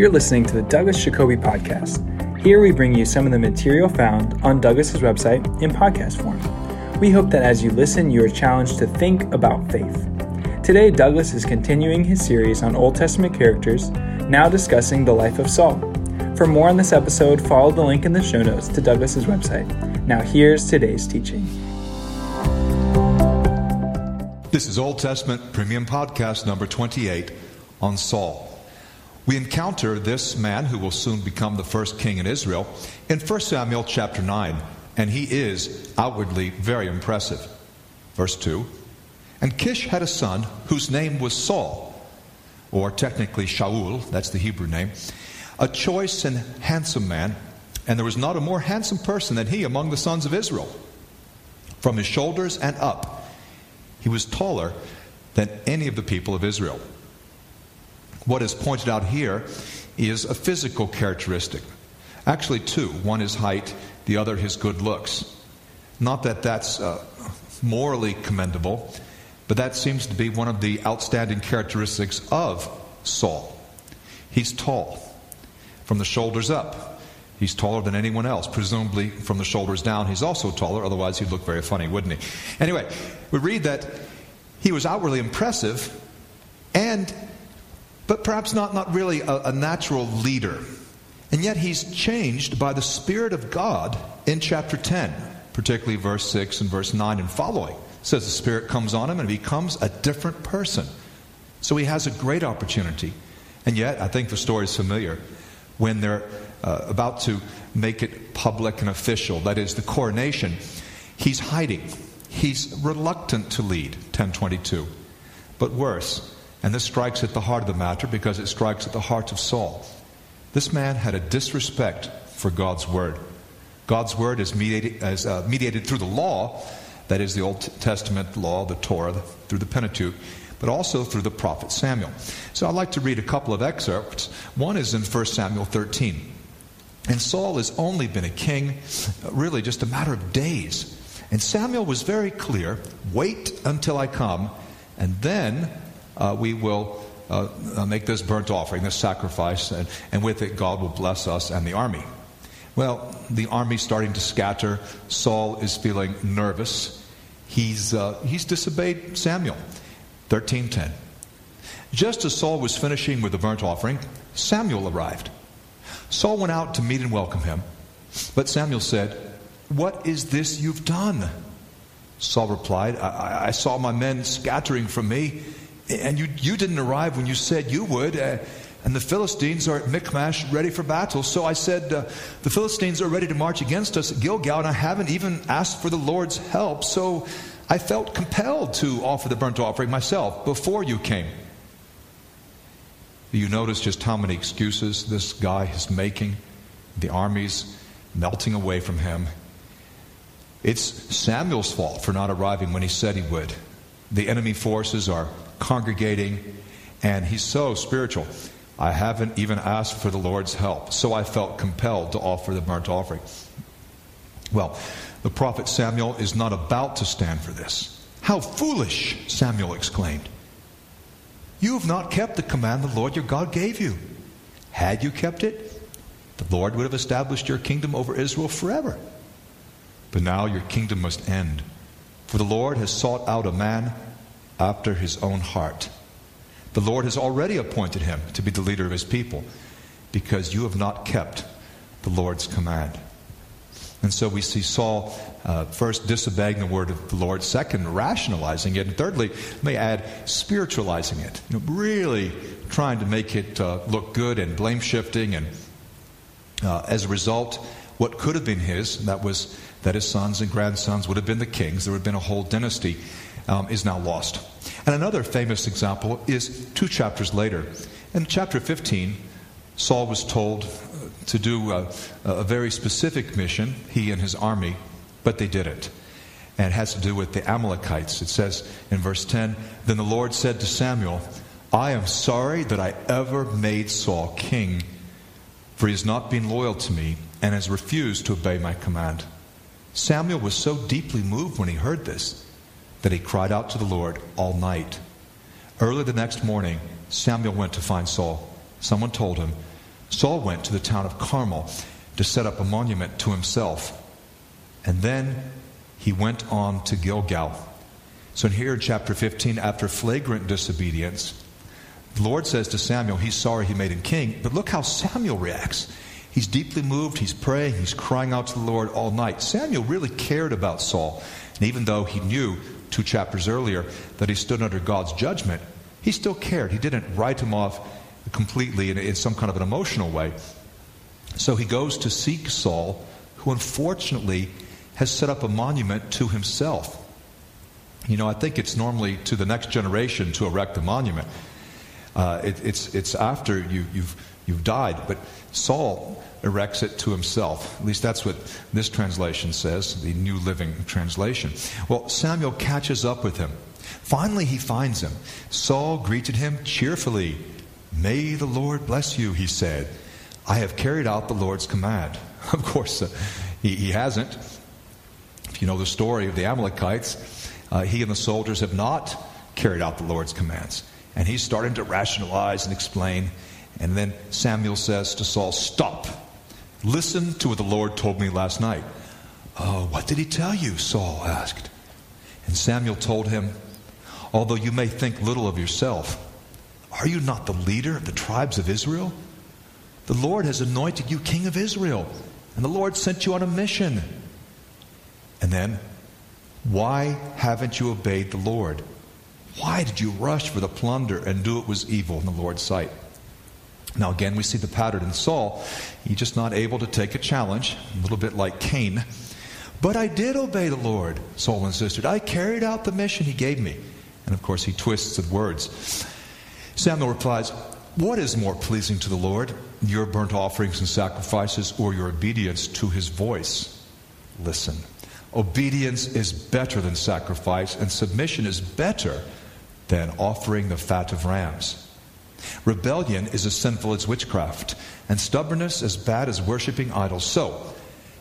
You're listening to the Douglas Jacoby Podcast. Here we bring you some of the material found on Douglas's website in podcast form. We hope that as you listen, you are challenged to think about faith. Today, Douglas is continuing his series on Old Testament characters, now discussing the life of Saul. For more on this episode, follow the link in the show notes to Douglas's website. Now, here's today's teaching. This is Old Testament Premium Podcast number 28 on Saul. We encounter this man who will soon become the first king in Israel in 1 Samuel chapter 9, and he is outwardly very impressive. Verse 2 And Kish had a son whose name was Saul, or technically Shaul, that's the Hebrew name, a choice and handsome man, and there was not a more handsome person than he among the sons of Israel. From his shoulders and up, he was taller than any of the people of Israel. What is pointed out here is a physical characteristic. Actually, two. One is height, the other his good looks. Not that that's uh, morally commendable, but that seems to be one of the outstanding characteristics of Saul. He's tall, from the shoulders up. He's taller than anyone else. Presumably, from the shoulders down, he's also taller, otherwise, he'd look very funny, wouldn't he? Anyway, we read that he was outwardly impressive and but perhaps not, not really a, a natural leader. And yet he's changed by the Spirit of God in chapter 10, particularly verse 6 and verse 9 and following. It says the Spirit comes on him and he becomes a different person. So he has a great opportunity. And yet, I think the story is familiar. When they're uh, about to make it public and official, that is the coronation, he's hiding. He's reluctant to lead, 1022. But worse, and this strikes at the heart of the matter because it strikes at the heart of Saul. This man had a disrespect for God's word. God's word is mediated, uh, mediated through the law, that is the Old Testament law, the Torah, through the Pentateuch, but also through the prophet Samuel. So I'd like to read a couple of excerpts. One is in 1 Samuel 13. And Saul has only been a king, uh, really just a matter of days. And Samuel was very clear wait until I come, and then uh, we will uh, uh, make this burnt offering, this sacrifice, and, and with it, God will bless us and the army. Well, the army's starting to scatter. Saul is feeling nervous. He's, uh, he's disobeyed Samuel. 1310. Just as Saul was finishing with the burnt offering, Samuel arrived. Saul went out to meet and welcome him. But Samuel said, What is this you've done? Saul replied, I, I saw my men scattering from me and you, you didn't arrive when you said you would. Uh, and the Philistines are at Michmash ready for battle. So I said, uh, The Philistines are ready to march against us at Gilgal, and I haven't even asked for the Lord's help. So I felt compelled to offer the burnt offering myself before you came. You notice just how many excuses this guy is making. The army's melting away from him. It's Samuel's fault for not arriving when he said he would. The enemy forces are congregating, and he's so spiritual. I haven't even asked for the Lord's help, so I felt compelled to offer the burnt offering. Well, the prophet Samuel is not about to stand for this. How foolish, Samuel exclaimed. You have not kept the command the Lord your God gave you. Had you kept it, the Lord would have established your kingdom over Israel forever. But now your kingdom must end, for the Lord has sought out a man after his own heart. The Lord has already appointed him to be the leader of his people because you have not kept the Lord's command. And so we see Saul uh, first disobeying the word of the Lord, second, rationalizing it, and thirdly, may add, spiritualizing it. You know, really trying to make it uh, look good and blame shifting. And uh, as a result, what could have been his, that was that his sons and grandsons would have been the kings, there would have been a whole dynasty um, is now lost. And another famous example is two chapters later. In chapter 15, Saul was told uh, to do a, a very specific mission, he and his army, but they didn't. And it has to do with the Amalekites. It says in verse 10 Then the Lord said to Samuel, I am sorry that I ever made Saul king, for he has not been loyal to me and has refused to obey my command. Samuel was so deeply moved when he heard this that he cried out to the Lord all night. Early the next morning, Samuel went to find Saul. Someone told him, Saul went to the town of Carmel to set up a monument to himself. And then he went on to Gilgal. So in here in chapter 15, after flagrant disobedience, the Lord says to Samuel, He's sorry he made him king. But look how Samuel reacts. He's deeply moved, he's praying, he's crying out to the Lord all night. Samuel really cared about Saul. And even though he knew two chapters earlier that he stood under God's judgment, he still cared. He didn't write him off completely in, in some kind of an emotional way. So he goes to seek Saul, who unfortunately has set up a monument to himself. You know, I think it's normally to the next generation to erect a monument. Uh, it, it's, it's after you, you've, you've died, but Saul erects it to himself. At least that's what this translation says, the New Living Translation. Well, Samuel catches up with him. Finally, he finds him. Saul greeted him cheerfully. May the Lord bless you, he said. I have carried out the Lord's command. Of course, uh, he, he, hasn't. If you know the story of the Amalekites, uh, he and the soldiers have not carried out the Lord's commands. And he's starting to rationalize and explain. And then Samuel says to Saul, Stop. Listen to what the Lord told me last night. Oh, what did he tell you? Saul asked. And Samuel told him, Although you may think little of yourself, are you not the leader of the tribes of Israel? The Lord has anointed you king of Israel, and the Lord sent you on a mission. And then, why haven't you obeyed the Lord? Why did you rush for the plunder and do what was evil in the Lord's sight? Now, again, we see the pattern in Saul. He's just not able to take a challenge, a little bit like Cain. But I did obey the Lord, Saul insisted. I carried out the mission he gave me. And of course, he twists the words. Samuel replies, What is more pleasing to the Lord, your burnt offerings and sacrifices, or your obedience to his voice? Listen. Obedience is better than sacrifice, and submission is better than offering the fat of rams. Rebellion is as sinful as witchcraft, and stubbornness as bad as worshiping idols. So,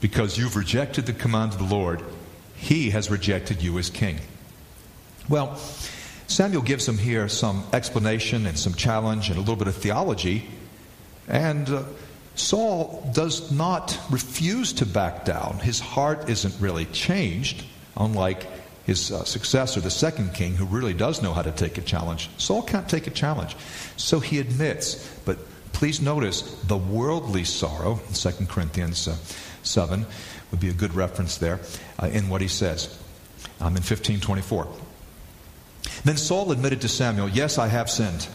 because you've rejected the command of the Lord, he has rejected you as king. Well, Samuel gives him here some explanation and some challenge and a little bit of theology. And uh, Saul does not refuse to back down. His heart isn't really changed, unlike his uh, successor, the second king, who really does know how to take a challenge. Saul can't take a challenge. So he admits, but please notice the worldly sorrow, 2 Corinthians uh, 7 would be a good reference there uh, in what he says um, in 1524. Then Saul admitted to Samuel, Yes, I have sinned.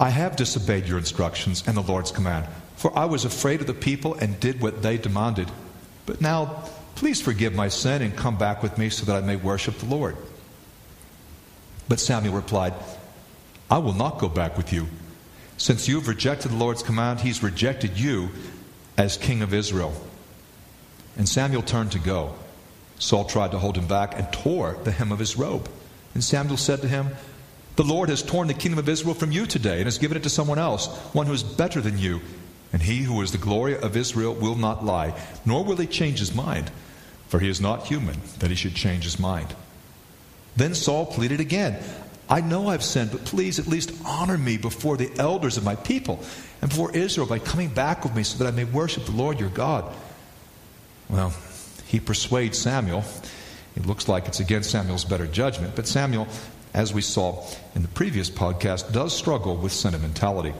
I have disobeyed your instructions and the Lord's command, for I was afraid of the people and did what they demanded. But now Please forgive my sin and come back with me so that I may worship the Lord. But Samuel replied, I will not go back with you. Since you have rejected the Lord's command, he's rejected you as king of Israel. And Samuel turned to go. Saul tried to hold him back and tore the hem of his robe. And Samuel said to him, The Lord has torn the kingdom of Israel from you today and has given it to someone else, one who is better than you. And he who is the glory of Israel will not lie, nor will he change his mind for he is not human that he should change his mind. Then Saul pleaded again, I know I've sinned, but please at least honor me before the elders of my people and before Israel by coming back with me so that I may worship the Lord your God. Well, he persuades Samuel. It looks like it's against Samuel's better judgment, but Samuel, as we saw in the previous podcast, does struggle with sentimentality.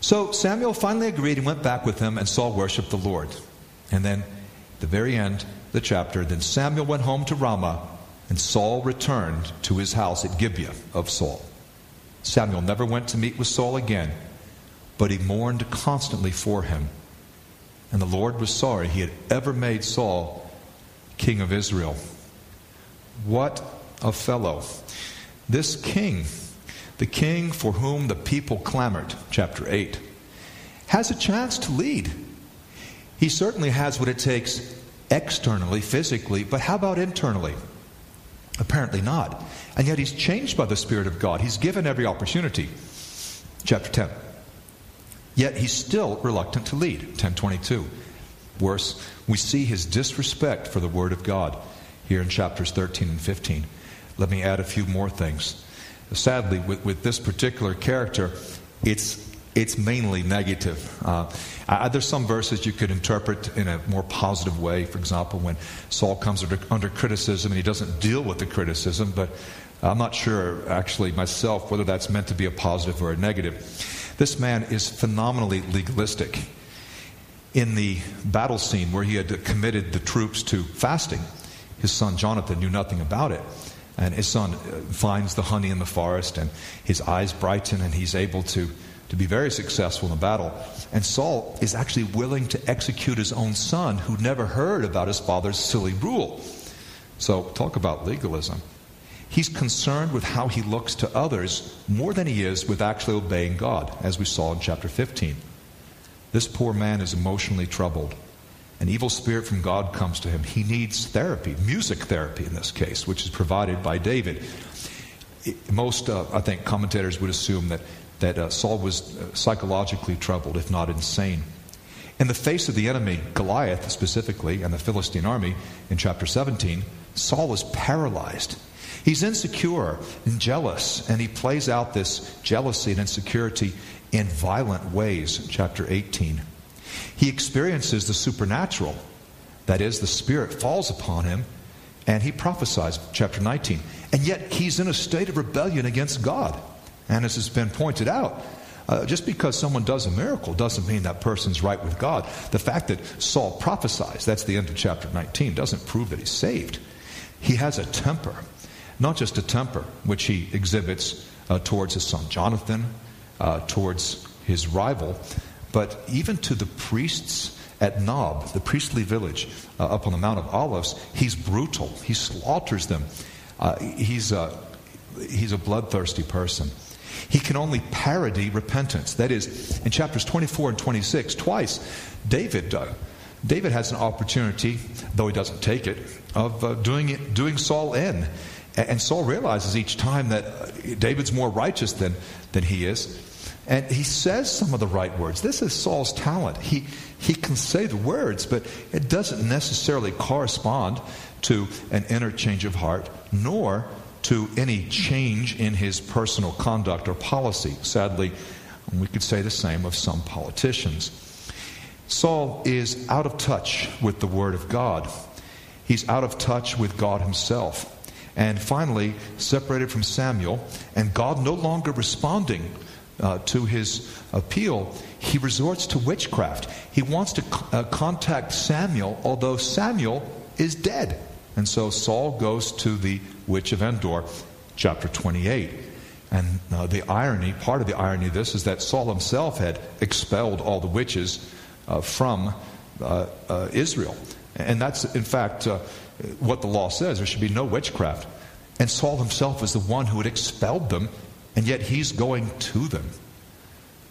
So Samuel finally agreed and went back with him, and Saul worshiped the Lord. And then the very end, the chapter. Then Samuel went home to Ramah, and Saul returned to his house at Gibeah of Saul. Samuel never went to meet with Saul again, but he mourned constantly for him. And the Lord was sorry he had ever made Saul king of Israel. What a fellow. This king, the king for whom the people clamored, chapter 8, has a chance to lead. He certainly has what it takes externally, physically, but how about internally? Apparently not. And yet he's changed by the Spirit of God. He's given every opportunity. Chapter 10. Yet he's still reluctant to lead. 1022. Worse, we see his disrespect for the Word of God here in chapters 13 and 15. Let me add a few more things. Sadly, with, with this particular character, it's it's mainly negative. Uh, I, there's some verses you could interpret in a more positive way. For example, when Saul comes under, under criticism and he doesn't deal with the criticism, but I'm not sure actually myself whether that's meant to be a positive or a negative. This man is phenomenally legalistic. In the battle scene where he had committed the troops to fasting, his son Jonathan knew nothing about it. And his son uh, finds the honey in the forest, and his eyes brighten, and he's able to to be very successful in the battle. And Saul is actually willing to execute his own son who never heard about his father's silly rule. So, talk about legalism. He's concerned with how he looks to others more than he is with actually obeying God, as we saw in chapter 15. This poor man is emotionally troubled. An evil spirit from God comes to him. He needs therapy, music therapy in this case, which is provided by David. Most, uh, I think, commentators would assume that that uh, Saul was uh, psychologically troubled, if not insane. In the face of the enemy, Goliath specifically, and the Philistine army in chapter 17, Saul is paralyzed. He's insecure and jealous, and he plays out this jealousy and insecurity in violent ways, chapter 18. He experiences the supernatural. That is, the Spirit falls upon him, and he prophesies, chapter 19. And yet he's in a state of rebellion against God. And as has been pointed out, uh, just because someone does a miracle doesn't mean that person's right with God. The fact that Saul prophesies, that's the end of chapter 19, doesn't prove that he's saved. He has a temper, not just a temper which he exhibits uh, towards his son Jonathan, uh, towards his rival, but even to the priests at Nob, the priestly village uh, up on the Mount of Olives, he's brutal. He slaughters them. Uh, he's, a, he's a bloodthirsty person. He can only parody repentance. That is, in chapters 24 and 26, twice, David, uh, David has an opportunity, though he doesn't take it, of uh, doing, it, doing Saul in. And Saul realizes each time that uh, David's more righteous than, than he is. And he says some of the right words. This is Saul's talent. He, he can say the words, but it doesn't necessarily correspond to an interchange of heart, nor to any change in his personal conduct or policy. Sadly, we could say the same of some politicians. Saul is out of touch with the Word of God. He's out of touch with God Himself. And finally, separated from Samuel, and God no longer responding uh, to his appeal, he resorts to witchcraft. He wants to uh, contact Samuel, although Samuel is dead. And so Saul goes to the witch of Endor, chapter 28. And uh, the irony, part of the irony of this, is that Saul himself had expelled all the witches uh, from uh, uh Israel. And that's, in fact, uh, what the law says. There should be no witchcraft. And Saul himself is the one who had expelled them, and yet he's going to them.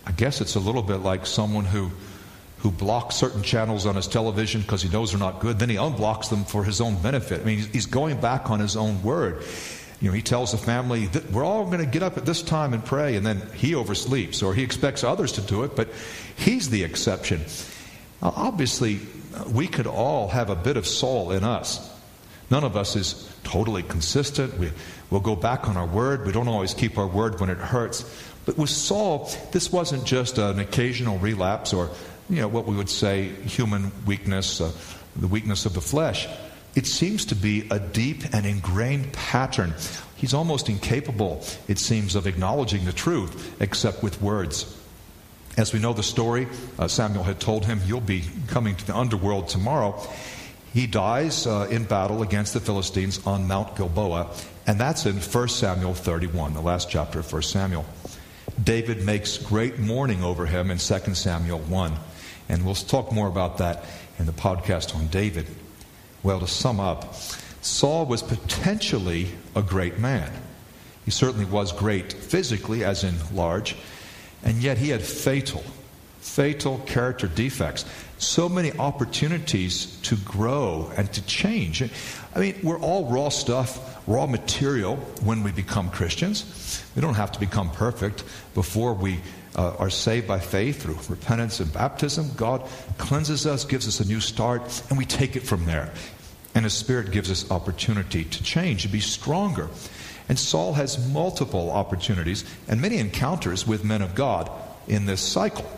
I guess it's a little bit like someone who who blocks certain channels on his television because he knows they're not good. Then he unblocks them for his own benefit. I mean, he's going back on his own word. You know, he tells the family that we're all going to get up at this time and pray, and then he oversleeps, or he expects others to do it, but he's the exception. Now, obviously, we could all have a bit of Saul in us. None of us is totally consistent. We, we'll go back on our word. We don't always keep our word when it hurts. But with Saul, this wasn't just an occasional relapse or you know, what we would say human weakness, uh, the weakness of the flesh. It seems to be a deep and ingrained pattern. He's almost incapable, it seems, of acknowledging the truth except with words. As we know the story, uh, Samuel had told him, You'll be coming to the underworld tomorrow. He dies uh, in battle against the Philistines on Mount Gilboa, and that's in 1 Samuel 31, the last chapter of 1 Samuel. David makes great mourning over him in 2 Samuel 1. And we'll talk more about that in the podcast on David. Well, to sum up, Saul was potentially a great man. He certainly was great physically, as in large, and yet he had fatal, fatal character defects. So many opportunities to grow and to change. I mean, we're all raw stuff, raw material when we become Christians. We don't have to become perfect before we uh, are saved by faith through repentance and baptism, God cleanses us, gives us a new start, and we take it from there. And His Spirit gives us opportunity to change, to be stronger. And Saul has multiple opportunities and many encounters with men of God, in this cycle.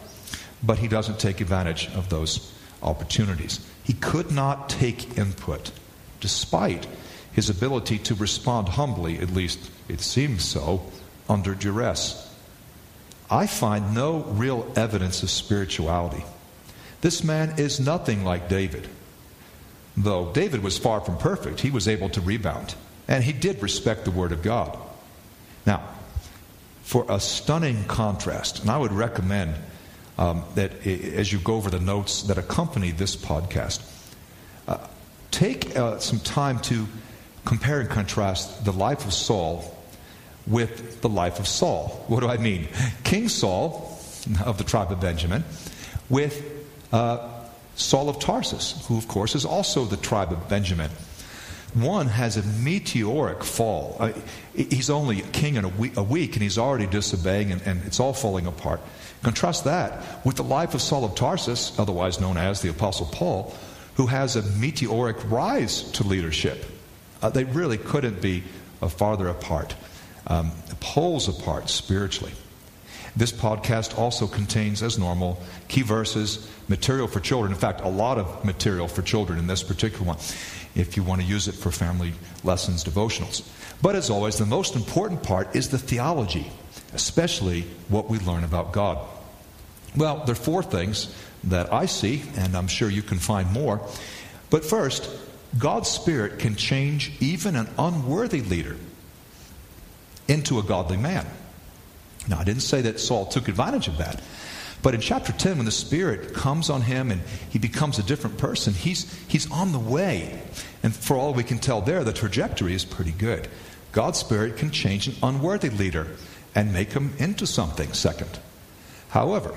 But he doesn't take advantage of those opportunities. He could not take input, despite his ability to respond humbly, at least it seems so, under duress. I find no real evidence of spirituality. This man is nothing like David. Though David was far from perfect, he was able to rebound, and he did respect the Word of God. Now, for a stunning contrast, and I would recommend um, that as you go over the notes that accompany this podcast, uh, take uh, some time to compare and contrast the life of Saul with the life of Saul. What do I mean? King Saul of the tribe of Benjamin with uh, Saul of Tarsus, who, of course, is also the tribe of Benjamin. One has a meteoric fall. Uh, he's only a king in a week, a week, and he's already disobeying, and, and it's all falling apart. Contrast that with the life of Saul of Tarsus, otherwise known as the Apostle Paul, who has a meteoric rise to leadership. Uh, they really couldn't be uh, farther apart, um, poles apart spiritually. This podcast also contains, as normal, key verses, material for children. In fact, a lot of material for children in this particular one, if you want to use it for family lessons, devotionals. But as always, the most important part is the theology, especially what we learn about God. Well, there are four things that I see, and I'm sure you can find more. But first, God's Spirit can change even an unworthy leader into a godly man. Now, I didn't say that Saul took advantage of that. But in chapter 10, when the Spirit comes on him and he becomes a different person, he's, he's on the way. And for all we can tell there, the trajectory is pretty good. God's Spirit can change an unworthy leader and make him into something second. However,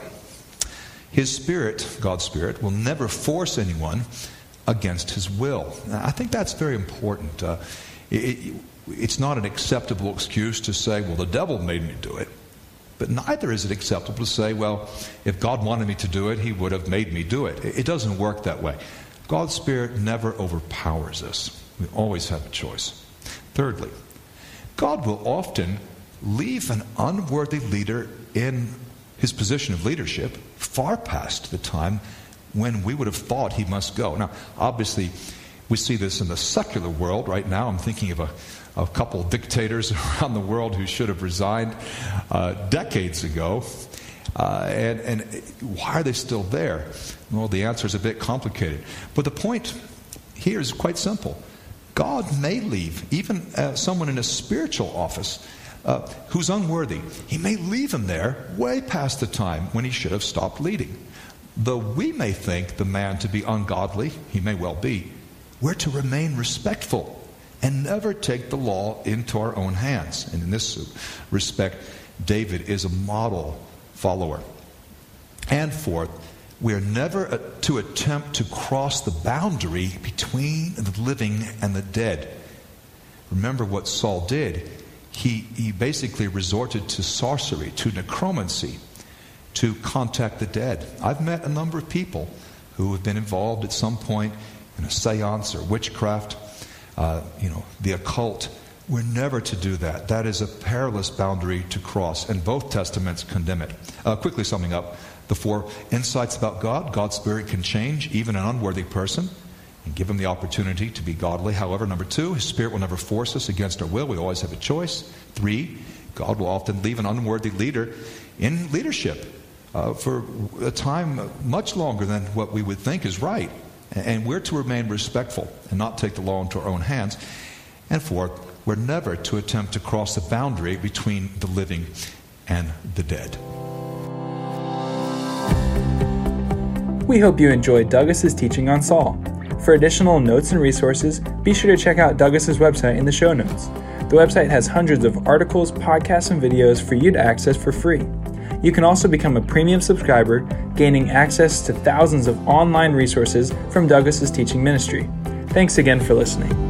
his Spirit, God's Spirit, will never force anyone against his will. Now, I think that's very important. Uh, it, it's not an acceptable excuse to say, well, the devil made me do it. But neither is it acceptable to say, well, if God wanted me to do it, he would have made me do it. It doesn't work that way. God's Spirit never overpowers us. We always have a choice. Thirdly, God will often leave an unworthy leader in his position of leadership far past the time when we would have thought he must go. Now, obviously, we see this in the secular world right now. I'm thinking of a a couple dictators around the world who should have resigned uh, decades ago. Uh, and, and why are they still there? Well, the answer is a bit complicated. But the point here is quite simple God may leave even uh, someone in a spiritual office uh, who's unworthy. He may leave him there way past the time when he should have stopped leading. Though we may think the man to be ungodly, he may well be, we're to remain respectful and never take the law into our own hands. And in this respect, David is a model follower. And fourth, we are never to attempt to cross the boundary between the living and the dead. Remember what Saul did. He, he basically resorted to sorcery, to necromancy, to contact the dead. I've met a number of people who have been involved at some point in a seance or witchcraft uh, you know, the occult. We're never to do that. That is a perilous boundary to cross, and both testaments condemn it. Uh, quickly summing up the four insights about God God's Spirit can change even an unworthy person and give him the opportunity to be godly. However, number two, His Spirit will never force us against our will. We always have a choice. Three, God will often leave an unworthy leader in leadership uh, for a time much longer than what we would think is right. And we're to remain respectful and not take the law into our own hands. And fourth, we're never to attempt to cross the boundary between the living and the dead. We hope you enjoyed Douglas's teaching on Saul. For additional notes and resources, be sure to check out Douglas's website in the show notes. The website has hundreds of articles, podcasts, and videos for you to access for free. You can also become a premium subscriber, gaining access to thousands of online resources from Douglas's teaching ministry. Thanks again for listening.